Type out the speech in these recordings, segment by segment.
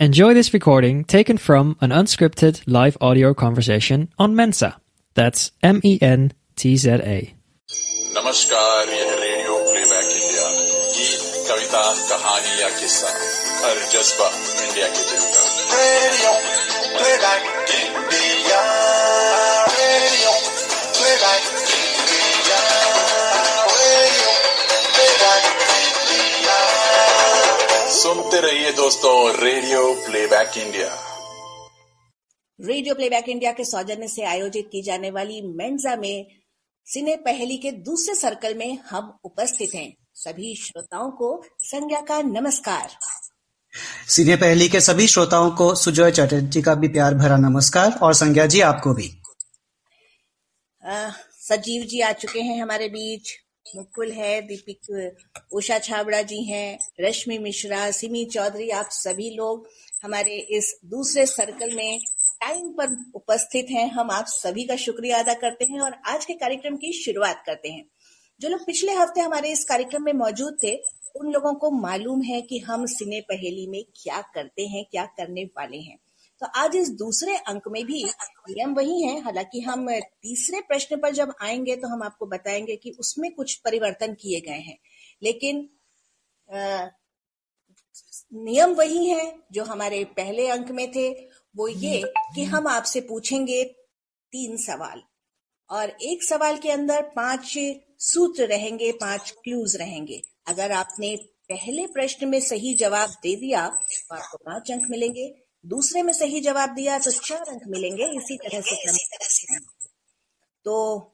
Enjoy this recording taken from an unscripted live audio conversation on Mensa. That's M E N T Z A. नमस्कार यह radio playback India गीत कविता कहानी या किस्सा हर जज्बा India के दिल का रेडियो प्लेबैक सुनते रहिए दोस्तों radio playback India. Radio playback India के सौजन्य से आयोजित की जाने वाली मेंजा में सिने पहली के दूसरे सर्कल में हम उपस्थित हैं। सभी श्रोताओं को संज्ञा का नमस्कार। सिने पहली के सभी श्रोताओं को सुजय चटर्जी का भी प्यार भरा नमस्कार और संज्ञा जी आपको भी। अ, सजीव जी आ चुके हैं हमारे बीच। मुकुल है, दीपिक, उषा छाबड़ा जी हैं, रश्मि मिश्रा, सिमी चौधरी, आप सभी लोग हमारे इस दूसरे सर्कल में टाइम पर उपस्थित हैं। हम आप सभी का शुक्रिया अदा करते हैं और आज के कार्यक्रम की शुरुआत करते हैं। जो लोग पिछले हफ़्ते हमारे इस कार्यक्रम में मौजूद थे, उन लोगों को मालूम है कि हम सिने पहेली में क्या करते हैं, क्या करने वाले हैं। तो आज इस दूसरे अंक में भी नियम वही है। हालाँकि हम तीसरे प्रश्न पर जब आएँगे तो हम आपको बताएँगे कि उसमें कुछ परिवर्तन किए गए हैं। लेकिन अ, नियम वही है जो हमारे पहले अंक में थे। वो ये कि हम आपसे पूछेंगे तीन सवाल। और एक सवाल के अंदर पाँच सूत्र रहेंगे पाँच क्लूज रहेंगे। अगर आपने पहले प्रश्न में सही जवाब दे दिया तो आपको पाँच अंक मिलेंगे। दूसरे में सही जवाब दिया तो चार अंक मिलेंगे इसी तरह से क्रम तो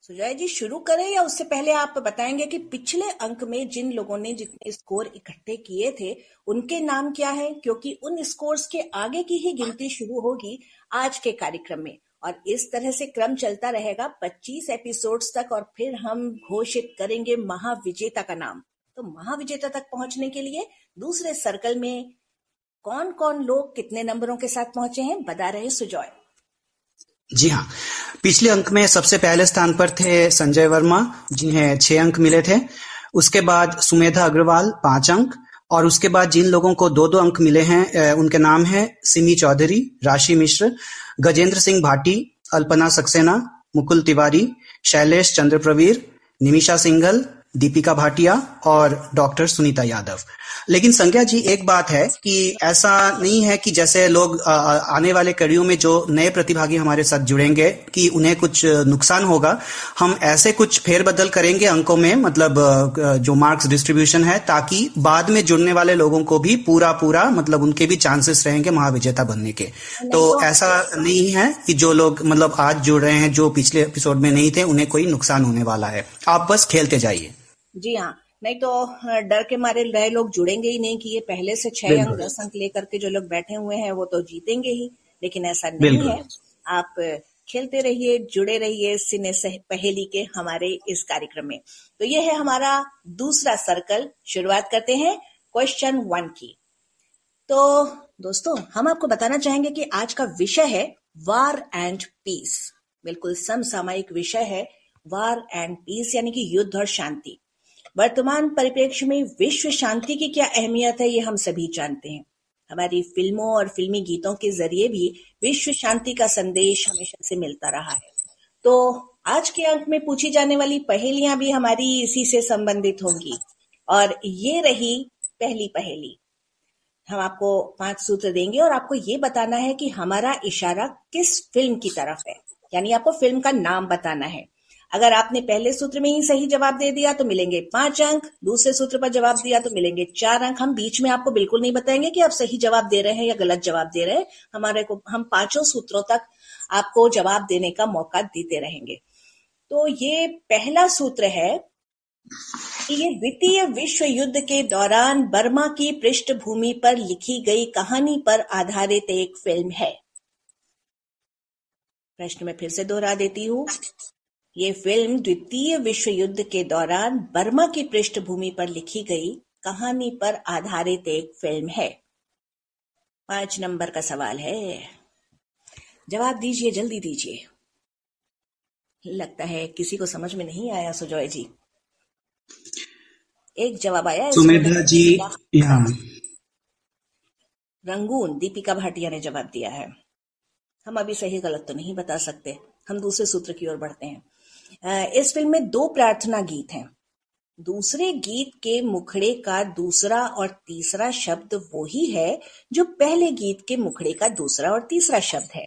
सुजय जी शुरू करें या उससे पहले आप बताएँगे कि पिछले अंक में जिन लोगों ने जितने स्कोर इकट्ठे किए थे उनके नाम क्या है? क्योंकि उन स्कोर्स के आगे की ही गिनती शुरू होगी आज के कार्यक्रम में। और इस तरह से क्रम चलता रहेगा 25 एपिसोड्स तक और फिर हम घोषित करेंगे महाविजेता का नाम। तो महाविजेता तक पहुँचने के लिए दूसरे सर्कल में कौन कौन लोग कितने नंबरों के साथ पहुँचे हैं, बता रहे सुजॉय। जी हाँ। पिछले अंक में सबसे पहले स्थान पर थे संजय वर्मा, जिन्हें छह अंक मिले थे। उसके बाद सुमेधा अग्रवाल, पाँच अंक, और उसके बाद जिन लोगों को दो दो अंक मिले हैं उनके नाम हैं सिमी चौधरी, राशि मिश्र, गजेंद्र सिंह भाटी, अल्पना सक्सेना, मुकुल तिवारी, शैलेश चंद्र प्रवीर, निमिषा सिंघल, दीपिका भाटिया और डॉक्टर सुनीता यादव। लेकिन संज्ञा जी एक बात है कि ऐसा नहीं है कि जैसे लोग आने वाले कड़ियों में जो नए प्रतिभागी हमारे साथ जुड़ेंगे कि उन्हें कुछ नुकसान होगा। हम ऐसे कुछ फेरबदल करेंगे अंकों में मतलब जो मार्क्स डिस्ट्रीब्यूशन है ताकि बाद में जुड़ने वाले लोगों को भी पूरा पूरा मतलब उनके भी चांसेस रहेंगे महाविजेता बनने के। तो ऐसा नहीं है कि जो लोग मतलब आज जुड़ रहे हैं जो पिछले एपिसोड में नहीं थे उन्हें कोई नुकसान होने वाला है। आप बस खेलते जाइए। जी हाँ। नहीं तो डर के मारे नए लोग जुड़ेंगे ही नहीं कि ये पहले से छह अंक दस अंक लेकर के जो लोग बैठे हुए हैं वो तो जीतेंगे ही लेकिन ऐसा नहीं है। आप खेलते रहिए जुड़े रहिए सिने से पहेली के हमारे इस कार्यक्रम में। तो ये है हमारा दूसरा सर्कल। शुरुआत करते हैं क्वेश्चन वन की। तो दोस्तों हम आपको बताना चाहेंगे कि आज का विषय है वार एंड पीस। बिल्कुल समसामयिक विषय है वार एंड पीस यानी कि युद्ध और शांति। वर्तमान परिप्रेक्ष्य में विश्व शांति की क्या अहमियत है, ये हम सभी जानते हैं। हमारी फ़िल्मों और फिल्मी गीतों के ज़रिए भी विश्व शांति का संदेश हमेशा से मिलता रहा है। तो आज के अंक में पूछी जाने वाली पहेलियाँ भी हमारी इसी से संबंधित होंगी। और ये रही पहली पहेली। हम आपको पाँच सूत्र देंगे और आपको ये बताना है कि हमारा इशारा किस फ़िल्म की तरफ़ है। यानी आपको फ़िल्म का नाम बताना है। अगर आपने पहले सूत्र में ही सही जवाब दे दिया तो मिलेंगे पाँच अंक। दूसरे सूत्र पर जवाब दिया तो मिलेंगे चार अंक। हम बीच में आपको बिल्कुल नहीं बताएँगे कि आप सही जवाब दे रहे हैं या गलत जवाब दे रहे हैं। हमारे को, हम पाँचों सूत्रों तक आपको जवाब देने का मौका देते रहेंगे। तो ये पहला सूत्र है कि ये द्वितीय विश्व युद्ध के दौरान बर्मा की पृष्ठभूमि पर लिखी गई कहानी पर आधारित एक फ़िल्म है। प्रश्न में फिर से दोहरा देती हूँ। ये फ़िल्म द्वितीय विश्व युद्ध के दौरान बर्मा की पृष्ठभूमि पर लिखी गई कहानी पर आधारित एक फ़िल्म है। पाँच नंबर का सवाल है। जवाब दीजिए जल्दी दीजिए। लगता है किसी को समझ में नहीं आया सुजॉय जी। एक जवाब आया सुमेधा जी यहाँ। रंगून दीपिका भाटिया ने जवाब दिया है। हम अभी सही गलत तो नहीं बता सकते। हम दूसरे सूत्र की ओर बढ़ते हैं। इस फ़िल्म में दो प्रार्थना गीत हैं। दूसरे गीत के मुखड़े का दूसरा और तीसरा शब्द वही है जो पहले गीत के मुखड़े का दूसरा और तीसरा शब्द है।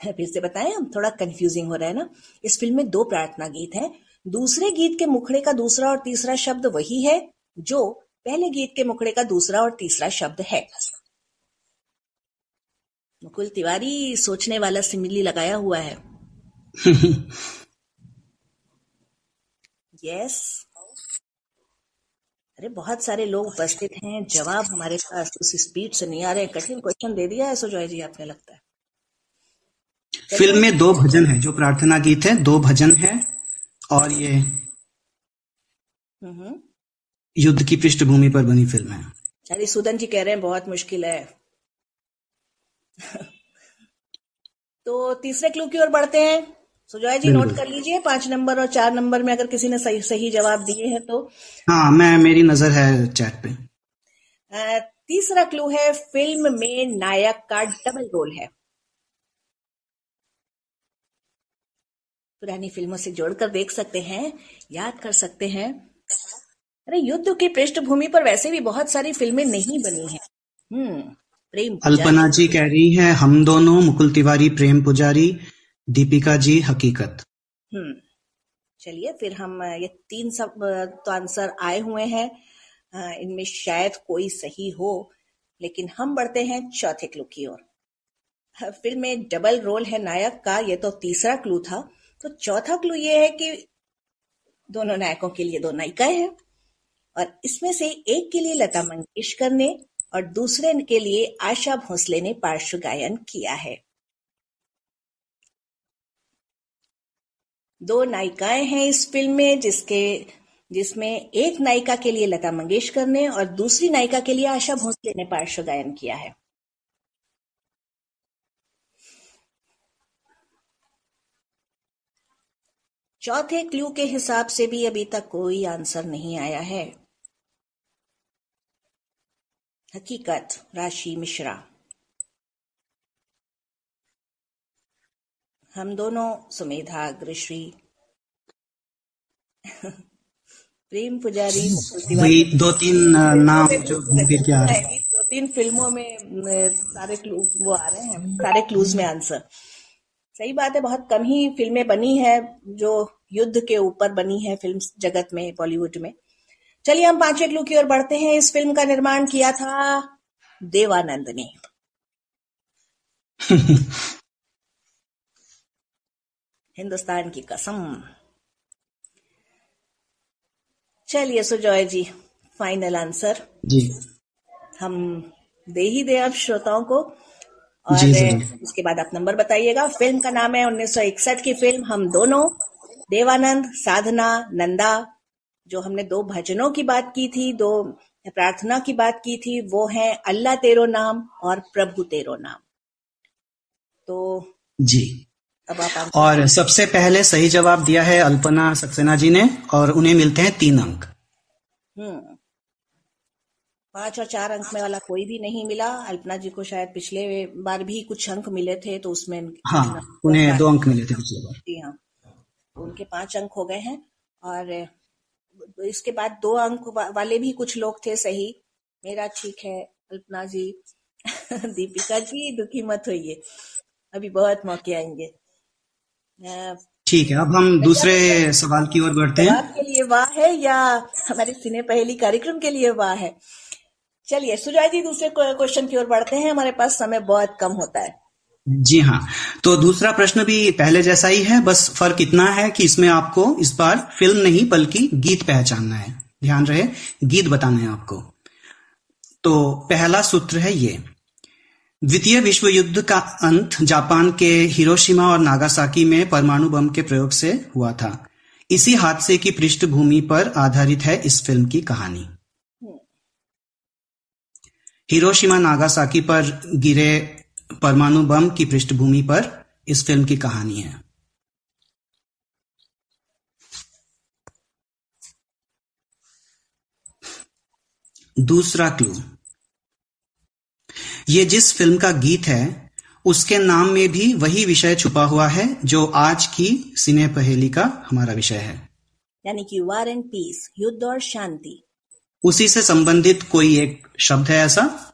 फिर से बताएँ, हम थोड़ा कंफ्यूजिंग हो रहा है ना? इस फ़िल्म में दो प्रार्थना गीत हैं। दूसरे गीत के मुखड़े का दूसरा और तीसरा शब्द वही है जो पहले गीत के मुखड़े का दूसरा और तीसरा शब्द है। मुकुल तिवारी सोचने वाला सिमिली लगाया हुआ है। यस अरे बहुत सारे लोग उपस्थित हैं। जवाब हमारे पास उस स्पीड से नहीं आ रहे कठिन क्वेश्चन दे दिया है सुजॉय जी आपने लगता है? फ़िल्म में दो भजन है जो प्रार्थना गीत है। दो भजन है और ये हम्म। युद्ध की पृष्ठभूमि पर बनी फ़िल्म है। अरे सुदन जी कह रहे हैं बहुत मुश्किल है। तो तीसरे क्लू की ओर बढ़ते हैं। सुजॉय जी नोट कर लीजिए पाँच नंबर और चार नंबर में अगर किसी ने सही सही जवाब दिए हैं तो। हाँ मैं मेरी नज़र है चैट पे। तीसरा क्लू है फ़िल्म में नायक का डबल रोल है। पुरानी फ़िल्मों से जोड़कर देख सकते हैं याद कर सकते हैं। अरे युद्ध की पृष्ठभूमि पर वैसे भी बहुत सारी फ़िल्में नहीं बनी हैं। हम्म प्रेम। अल्पना जी कह रही है हम दोनों मुकुल तिवारी प्रेम पुजारी। दीपिका जी, हकीकत। हम्म। चलिए, फिर हम ये तीन सब तो आंसर आए हुए हैं। इनमें शायद कोई सही हो, लेकिन हम बढ़ते हैं चौथे क्लू की ओर। फ़िल्म में डबल रोल है नायक का, ये तो तीसरा क्लू था। तो चौथा क्लू ये है कि दोनों नायकों के लिए दो नायिकाएँ हैं, और इसमें से एक के लिए लता मंगेशकर ने, और दूसरे के लिए आशा भोसले ने पार्श्व गायन किया है। दो नायिकाएँ हैं इस फ़िल्म में, जिसके, जिसमें एक नायिका के लिए लता मंगेशकर ने और दूसरी नायिका के लिए आशा भोसले ने पार्श्व गायन किया है। चौथे क्लू के हिसाब से भी अभी तक कोई आंसर नहीं आया है। हकीकत, राशि मिश्रा। हम दोनों सुमेधा अग्रश्री प्रेम पुजारी वही दो तीन नाम जो फिर के आ रहे हैं। दो तीन फ़िल्मों में सारे क्लू वो आ रहे हैं सारे क्लूज में आंसर सही बात है बहुत कम ही फ़िल्में बनी है जो युद्ध के ऊपर बनी है फ़िल्म जगत में बॉलीवुड में। चलिए हम पाँचवें क्लू की ओर बढ़ते हैं। इस फ़िल्म का निर्माण किया था देवानंद ने। हिंदुस्तान की कसम। चलिए सुजॉय जी फाइनल आंसर जी। हम दे ही दे अब श्रोताओं को। और। उसके बाद आप नंबर बताइएगा। फ़िल्म का नाम है 1961 की फ़िल्म हम दोनों देवानंद साधना नंदा जो हमने दो भजनों की बात की थी दो प्रार्थना की बात की थी वो है अल्लाह तेरो नाम और प्रभु तेरो नाम। तो जी। अब आप और सबसे पहले सही जवाब दिया है अल्पना सक्सेना जी ने और उन्हें मिलते हैं तीन अंक। हम्म। पाँच और चार अंक में वाला कोई भी नहीं मिला। अल्पना जी को शायद पिछले बार भी कुछ अंक मिले थे तो उसमें हाँ उन्हें दो अंक मिले थे पिछले बार। जी हाँ। उनके पाँच अंक हो गए हैं और इसके बाद दो अंक वाले भी कुछ लोग थे सही। मेरा ठीक है अल्पना जी। दीपिका जी दुखी मत होइए। अभी बहुत मौके आएँगे। ठीक है अब हम दूसरे सवाल की ओर बढ़ते हैं। के लिए वाह है या हमारे सिने पहली कार्यक्रम के लिए वाह है? चलिए सुजॉय जी दूसरे क्वेश्चन की ओर बढ़ते हैं। हमारे पास समय बहुत कम होता है। जी हाँ तो दूसरा प्रश्न भी पहले जैसा ही है बस फ़र्क इतना है कि इसमें आपको इस बार फ़िल्म नहीं बल्कि गीत पहचानना है। ध्यान रहे गीत बताना है आपको। तो पहला सूत्र है ये। द्वितीय विश्व युद्ध का अंत जापान के हिरोशिमा और नागासाकी में परमाणु बम के प्रयोग से हुआ था। इसी हादसे की पृष्ठभूमि पर आधारित है इस फ़िल्म की कहानी। हिरोशिमा नागासाकी पर गिरे परमाणु बम की पृष्ठभूमि पर इस फ़िल्म की कहानी है। दूसरा क्लू। ये जिस फ़िल्म का गीत है उसके नाम में भी वही विषय छुपा हुआ है जो आज की सिने पहेली का हमारा विषय है। यानी कि वार एंड पीस युद्ध और शांति। उसी से संबंधित कोई एक शब्द है ऐसा?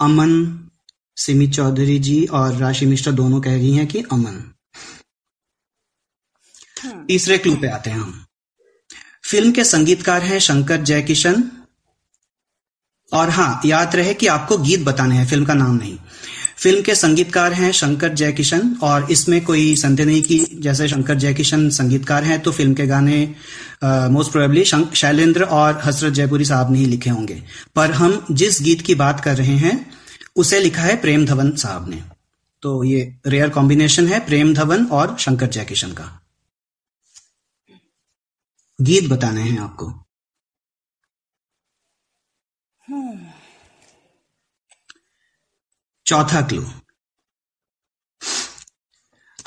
अमन सिमी चौधरी जी और राशि मिश्रा दोनों कह रही हैं कि अमन। तीसरे क्लू पे आते हैं हम। फ़िल्म के संगीतकार हैं शंकर जयकिशन। और हाँ याद रहे कि आपको गीत बताने हैं, फ़िल्म का नाम नहीं। फ़िल्म के संगीतकार हैं शंकर जयकिशन, और इसमें कोई संदेह नहीं कि जैसे शंकर जयकिशन संगीतकार हैं तो फ़िल्म के गाने मोस्ट प्रोबेबली शैलेंद्र और हसरत जयपुरी साहब ने ही लिखे होंगे। पर हम जिस गीत की बात कर रहे हैं, उसे लिखा है प्रेम धवन साहब ने। तो ये रेयर कॉम्बिनेशन है, प्रेम धवन और शंकर जयकिशन का। गीत बताने हैं आपको। चौथा क्लू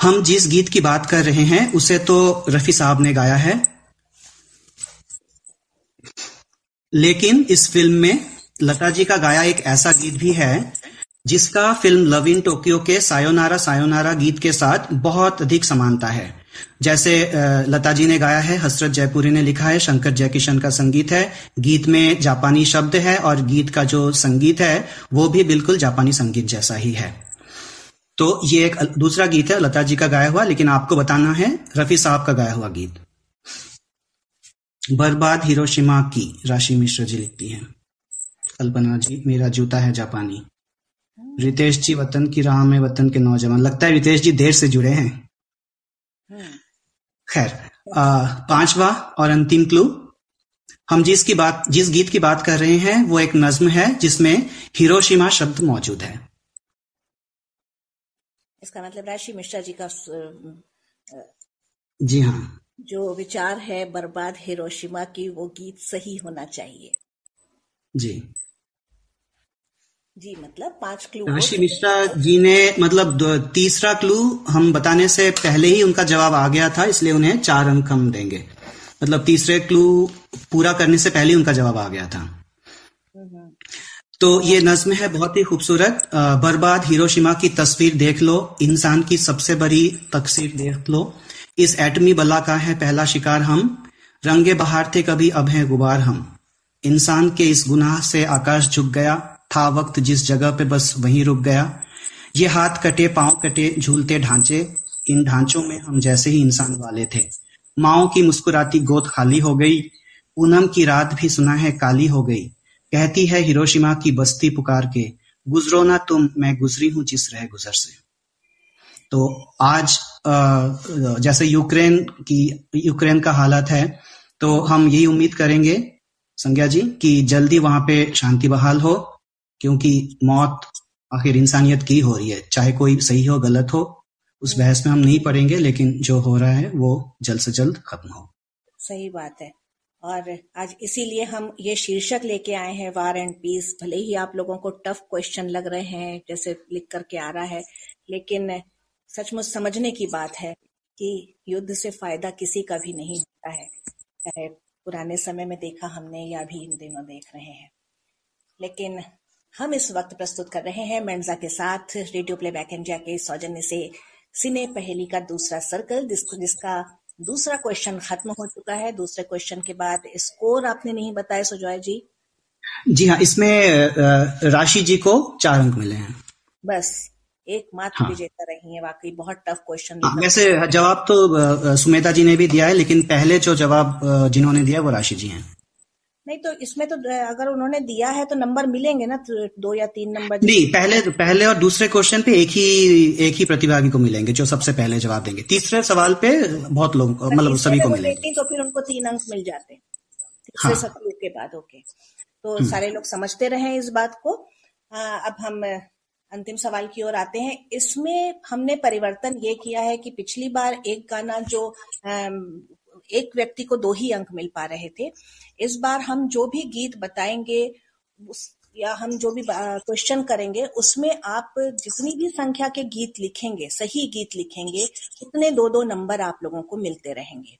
हम जिस गीत की बात कर रहे हैं, उसे तो रफी साहब ने गाया है। लेकिन इस फ़िल्म में लता जी का गाया एक ऐसा गीत भी है, जिसका फ़िल्म लव इन टोक्यो के सायोनारा सायोनारा गीत के साथ बहुत अधिक समानता है। जैसे लता जी ने गाया है, हसरत जयपुरी ने लिखा है, शंकर जयकिशन का संगीत है, गीत में जापानी शब्द है और गीत का जो संगीत है, वो भी बिल्कुल जापानी संगीत जैसा ही है। तो ये एक दूसरा गीत है लता जी का गाया हुआ, लेकिन आपको बताना है, रफी साहब का गाया हुआ गीत। बर्बाद हिरोशिमा की राशि मिश्र जी लिखती हैं। कल्पना जी, मेरा जूता है जापानी। रितेश जी, वतन की राह में वतन के नौजवान। लगता है रितेश जी देर से जुड़े हैं। खैर पांचवा और अंतिम क्लू हम जिसकी बात जिस गीत की बात कर रहे हैं वो एक नज्म है जिसमें हिरोशिमा शब्द मौजूद है। इसका मतलब राशि मिश्रा जी का जी हाँ। जो विचार है बर्बाद हिरोशिमा की वो गीत सही होना चाहिए। जी। जी मतलब पाँच क्लू राशि मिश्रा जी ने मतलब तीसरा क्लू हम बताने से पहले ही उनका जवाब आ गया था इसलिए उन्हें चार अंक हम देंगे। मतलब तीसरे क्लू पूरा करने से पहले उनका जवाब आ गया था। तो ये नज्म है बहुत ही खूबसूरत। बर्बाद हिरोशिमा की तस्वीर देख लो इंसान की सबसे बड़ी तकसीर देख लो। इस एटमी बला का है पहला शिकार हम रंगे बहार थे कभी अब है गुबार हम। इंसान के इस गुनाह से आकाश झुक गया था वक्त जिस जगह पे बस वहीं रुक गया। ये हाथ कटे, पाँव कटे, झूलते ढांचे, इन ढांचों में हम जैसे ही इंसान वाले थे। माओ की मुस्कुराती गोद खाली हो गई, पूनम की रात भी सुना है काली हो गई। कहती है हिरोशिमा की बस्ती पुकार के, गुजरो ना तुम, मैं गुजरी हूँ जिस रह गुजर से। तो आज जैसे यूक्रेन की, यूक्रेन का हालत है तो हम यही उम्मीद करेंगे संज्ञा जी कि जल्दी वहाँ पे शांति बहाल हो। क्योंकि मौत आखिर इंसानियत की हो रही है। चाहे कोई सही हो, गलत हो, उस बहस में हम नहीं पढ़ेंगे लेकिन जो हो रहा है, वो जल्द से जल्द खत्म हो। सही बात है। और आज इसीलिए हम ये शीर्षक लेके आए हैं वार एंड पीस भले ही आप लोगों को टफ क्वेश्चन लग रहे हैं, जैसे लिख करके आ रहा है, लेकिन सचमुच समझने की बात है कि युद्ध से फ़ायदा किसी का भी नहीं होता है। चाहे पुराने समय में देखा हमने या भी इन दिनों देख रहे हैं। लेकिन हम इस वक्त प्रस्तुत कर रहे हैं मेंजा के साथ रेडियो प्लेबैक इंडिया के सौजन्य से सिने पहेली का दूसरा सर्कल जिसको जिसका दूसरा क्वेश्चन खत्म हो चुका है। दूसरे क्वेश्चन के बाद स्कोर आपने नहीं बताया सुजॉय जी। जी हाँ इसमें राशि जी को चार अंक मिले हैं। बस एक मात्र हाँ। विजेता रही है वाकई बहुत टफ क्वेश्चन हाँ, वैसे जवाब तो सुमेधा जी ने भी दिया है लेकिन पहले जो जवाब जिन्होंने दिया वो राशि जी हैं। नहीं तो इसमें तो अगर उन्होंने दिया है तो नंबर मिलेंगे ना तो दो या तीन नंबर नहीं पहले पहले और दूसरे क्वेश्चन पे एक ही एक ही प्रतिभागी को मिलेंगे जो सबसे पहले जवाब देंगे। तीसरे सवाल पे बहुत लोग मतलब सभी को मिलेंगे। तो फिर उनको तीन अंक मिल जाते तीसरे हाँ। के बाद ओके। तो हम्म। सारे लोग समझते रहे इस बात को। आ, अब हम अंतिम सवाल की ओर आते हैं। इसमें हमने परिवर्तन ये किया है कि पिछली बार एक गाना जो एक व्यक्ति को दो ही अंक मिल पा रहे थे। इस बार हम जो भी गीत बताएँगे या हम जो भी क्वेश्चन करेंगे, उसमें आप जितनी भी संख्या के गीत लिखेंगे, सही गीत लिखेंगे, उतने दो दो नंबर आप लोगों को मिलते रहेंगे।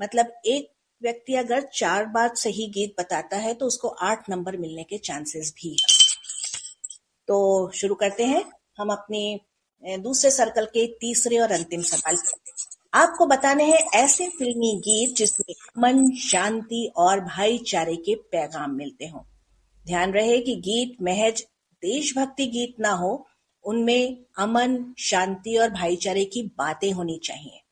मतलब एक व्यक्ति अगर चार बार सही गीत बताता है तो उसको आठ नंबर मिलने के चांसेस भी है। तो शुरू करते हैं। हम अपने दूसरे सर्कल के तीसरे और अंतिम सवाल पर। आपको बताने हैं ऐसे फिल्मी गीत जिसमें मन, शांति और भाईचारे के पैगाम मिलते हों। ध्यान रहे कि गीत महज देशभक्ति गीत ना हो, उनमें अमन, शांति और भाईचारे की बातें होनी चाहिए।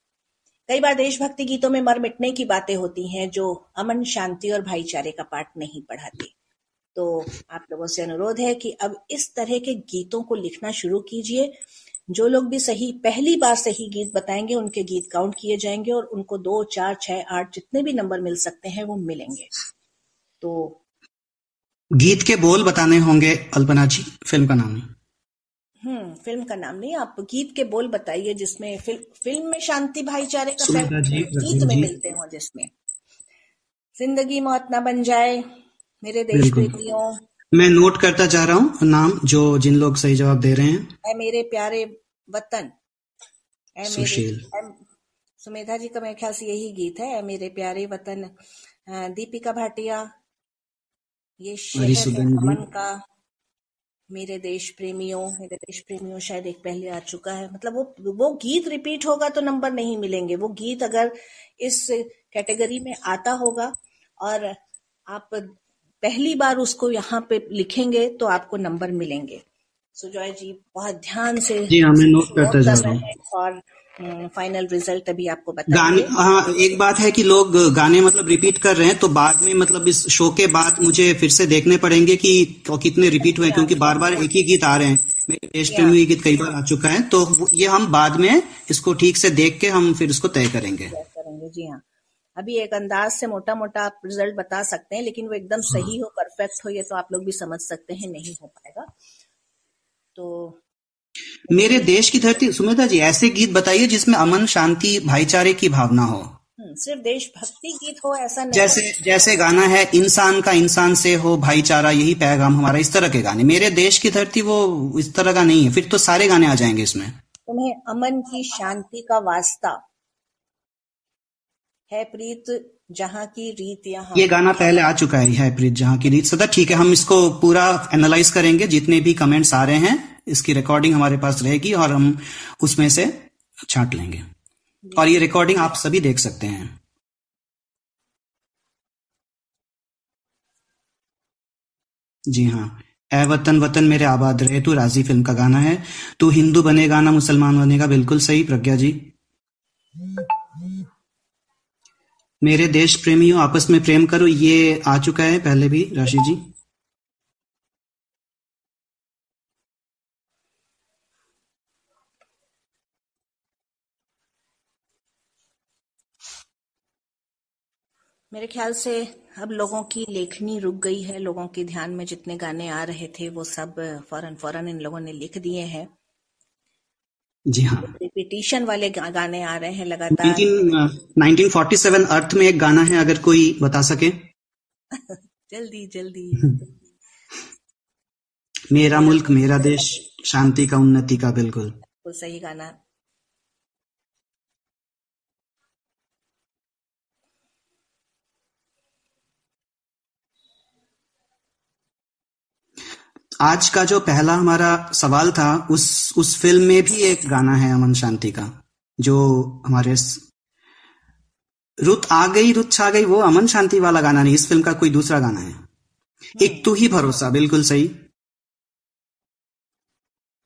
कई बार देशभक्ति गीतों में मर मिटने की बातें होती हैं जो अमन, शांति और भाईचारे का पाठ नहीं पढ़ाती। तो आप लोगों से अनुरोध है कि अब इस तरह के गीतों को लिखना शुरू कीजिए जो लोग भी सही पहली बार सही गीत बताएँगे उनके गीत काउंट किए जाएँगे और उनको दो चार छह आठ जितने भी नंबर मिल सकते हैं वो मिलेंगे। तो गीत के बोल बताने होंगे अल्पना जी फ़िल्म का नाम हम्म फ़िल्म का नाम नहीं आप गीत के बोल बताइए जिसमें फ़िल्म फ़िल्म में शांति भाईचारे का गीत में मिलते हो जिसमें। ज़िंदगी मौत ना बन जाए मेरे देश। प्रेमियों मैं नोट करता जा रहा हूँ नाम जो जिन लोग सही जवाब दे रहे हैं। मेरे प्यारे वतन सुशील। सुमेधा जी का मेरे ख्याल से यही गीत है मेरे प्यारे वतन दीपिका भाटिया ये शहर। अमन का मेरे देश प्रेमियों मेरे देश प्रेमियों शायद एक पहले आ चुका है मतलब वो वो गीत रिपीट होगा तो नंबर नहीं मिलेंगे वो गीत अगर इस कैटेगरी में आता होगा और आप पहली बार उसको यहाँ पे लिखेंगे तो आपको नंबर मिलेंगे सुजॉय जी बहुत ध्यान से जी हाँ, मैं नोट करता जा रहा हूँ। हैं और फाइनल रिज़ल्ट अभी आपको बता गाने हाँ एक बात है कि लोग गाने मतलब रिपीट कर रहे हैं तो बाद में मतलब इस शो के बाद मुझे फिर से देखने पड़ेंगे कि कितने रिपीट हुए क्योंकि बार बार एक ही गीत आ रहे हैं। मेरे देश प्रेमी ये गीत कई बार आ चुका है तो ये हम बाद में इसको ठीक से देख के हम फिर इसको तय करेंगे। करेंगे जी हाँ। अभी एक अंदाज से मोटा मोटा आप रिज़ल्ट बता सकते हैं लेकिन वो एकदम सही हो। परफेक्ट हो ये तो आप लोग भी समझ सकते हैं नहीं हो पाएगा। तो मेरे देश की धरती सुमिता जी ऐसे गीत बताइए जिसमें अमन शांति भाईचारे की भावना हो। हम्म, सिर्फ़ देशभक्ति गीत हो ऐसा नहीं। जैसे जैसे गाना है इंसान का इंसान से हो भाईचारा यही पैगाम हमारा इस तरह के गाने। मेरे देश की धरती वो इस तरह का नहीं है फिर तो सारे गाने आ जाएँगे इसमें। तुम्हें अमन की शांति का वास्ता। है प्रीत जहाँ की रीत यहाँ ये गाना पहले आ चुका है है प्रीत जहाँ की रीत। सदा ठीक है, हम इसको पूरा एनालाइज करेंगे, जितने भी कमेंट्स आ रहे हैं, इसकी रिकॉर्डिंग हमारे पास रहेगी और हम उसमें से छांट लेंगे। और ये रिकॉर्डिंग आप सभी देख सकते हैं। जी हाँ। ए वतन वतन मेरे आबाद रहे, तू राज़ी फ़िल्म का गाना है। तू हिंदू बनेगा ना मुसलमान बनेगा, बिल्कुल सही, प्रज्ञा जी। मेरे देश प्रेमियों, आपस में प्रेम करो, ये आ चुका है पहले भी, राशि जी। मेरे ख्याल से अब लोगों की लेखनी रुक गई है, लोगों के ध्यान में जितने गाने आ रहे थे, वो सब फ़ौरन फ़ौरन इन लोगों ने लिख दिए हैं। जी हाँ। रिपीटिशन वाले गाने आ रहे हैं लगातार। 19, 1947 अर्थ में एक गाना है अगर कोई बता सके। जल्दी जल्दी। मेरा मुल्क मेरा देश शांति का उन्नति का बिल्कुल। बिल्कुल सही गाना। आज का जो पहला हमारा सवाल था उस उस फ़िल्म में भी एक गाना है अमन शांति का जो हमारे रुत आ गई रुत छा गई वो अमन शांति वाला गाना नहीं इस फ़िल्म का कोई दूसरा गाना है। एक तू ही भरोसा बिल्कुल सही।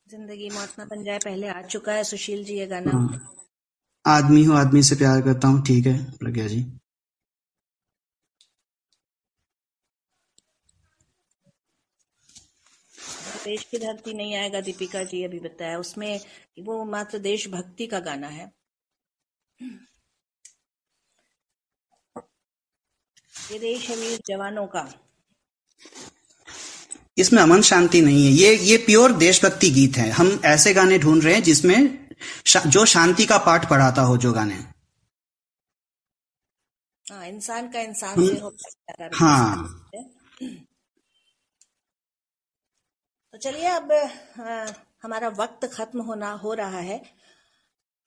ज़िंदगी मौत ना बन जाए पहले आ चुका है सुशील जी ये गाना। हाँ। आदमी हो आदमी से प्यार करता हूँ ठीक है प्रज्ञा जी। देश की धरती नहीं आएगा दीपिका जी अभी बताया उसमें वो मात्र देशभक्ति का गाना है। ये देश है वीर जवानों का। इसमें अमन शांति नहीं है। ये ये प्योर देशभक्ति गीत है। हम ऐसे गाने ढूंढ रहे हैं जिसमें शा, जो शांति का पाठ पढ़ाता हो जो गाने। हाँ इंसान का इंसान से हो हाँ। तो चलिए अब अ, हमारा वक्त खत्म होना हो रहा है।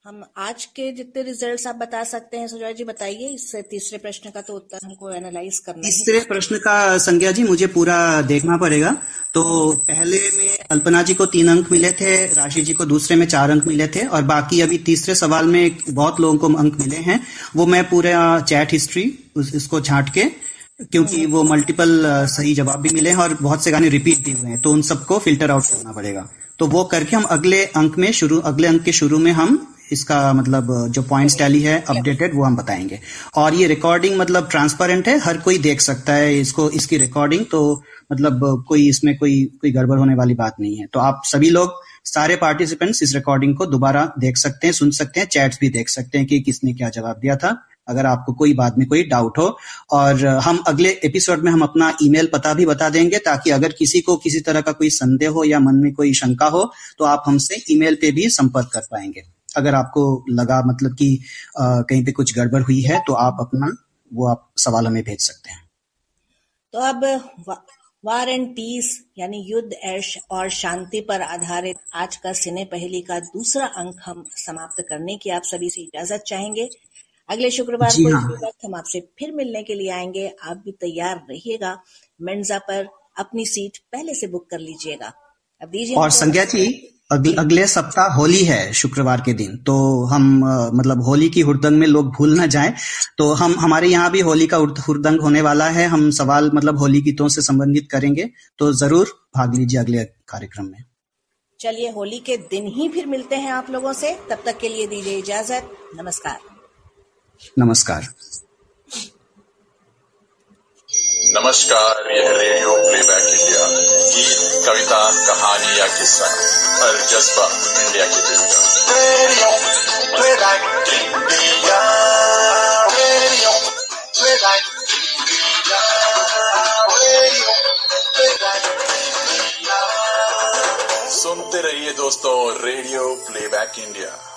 हम आज के जितने रिजल्ट्स आप बता सकते हैं सुजॉय जी बताइए इससे तीसरे प्रश्न का तो उत्तर हमको एनालाइज करना तीसरे प्रश्न का संज्ञा जी मुझे पूरा देखना पड़ेगा। तो पहले में कल्पना जी को तीन अंक मिले थे राशि जी को दूसरे में चार अंक मिले थे और बाकी अभी तीसरे सवाल में बहुत लोगों को अंक मिले हैं। वो मैं पूरा चैट हिस्ट्री इसको छांट के क्योंकि वो मल्टीपल सही जवाब भी मिले हैं और बहुत से गाने रिपीट भी हुए हैं तो उन सबको फ़िल्टर आउट करना पड़ेगा। तो वो करके हम अगले अंक में शुरू अगले अंक के शुरू में हम इसका मतलब जो पॉइंट्स टैली है अपडेटेड वो हम बताएँगे। और ये रिकॉर्डिंग मतलब ट्रांसपेरेंट है हर कोई देख सकता है इसको इसकी रिकॉर्डिंग तो मतलब कोई इसमें कोई कोई गड़बड़ होने वाली बात नहीं है। तो आप सभी लोग सारे पार्टिसिपेंट्स इस रिकॉर्डिंग को दोबारा देख सकते हैं सुन सकते हैं चैट्स भी देख सकते हैं कि किसने क्या जवाब दिया था। अगर आपको कोई बात में कोई डाउट हो, और हम अगले एपिसोड में हम अपना ईमेल पता भी बता देंगे, ताकि अगर किसी को किसी तरह का कोई संदेह हो या मन में कोई शंका हो तो आप हमसे ईमेल पे भी संपर्क कर पाएँगे। अगर आपको लगा मतलब कि कहीं पे कुछ गड़बड़ हुई है तो आप अपना, वो आप सवाल हमें भेज सकते हैं। तो अब वार एंड पीस यानी युद्ध और शांति पर आधारित आज का सिने पहली का दूसरा अंक हम समाप्त करने की आप सभी से इजाज़त चाहेंगे। अगले शुक्रवार को हाँ। वक्त हम आपसे फिर मिलने के लिए आएँगे। आप भी तैयार रहिएगा। मेंजा पर अपनी सीट पहले से बुक कर लीजिएगा। अब दीजिए और संज्ञा जी अगले, अगले सप्ताह होली है शुक्रवार के दिन तो हम अ, मतलब होली की हुड़दंग में लोग भूल ना जाएँ। तो हम हमारे यहाँ भी होली का हुड़दंग होने वाला है। हम सवाल मतलब होली गीतों से संबंधित करेंगे। तो ज़रूर भाग लीजिए अगले कार्यक्रम में। चलिए होली के दिन ही फिर मिलते हैं आप लोगों से। तब तक के लिए दीजिए इजाज़त। नमस्कार। नमस्कार। नमस्कार यह रेडियो प्लेबैक इंडिया गीत कविता कहानी या किस्सा हर जज्बा इंडिया के. सुनते रहिए दोस्तों radio playback India.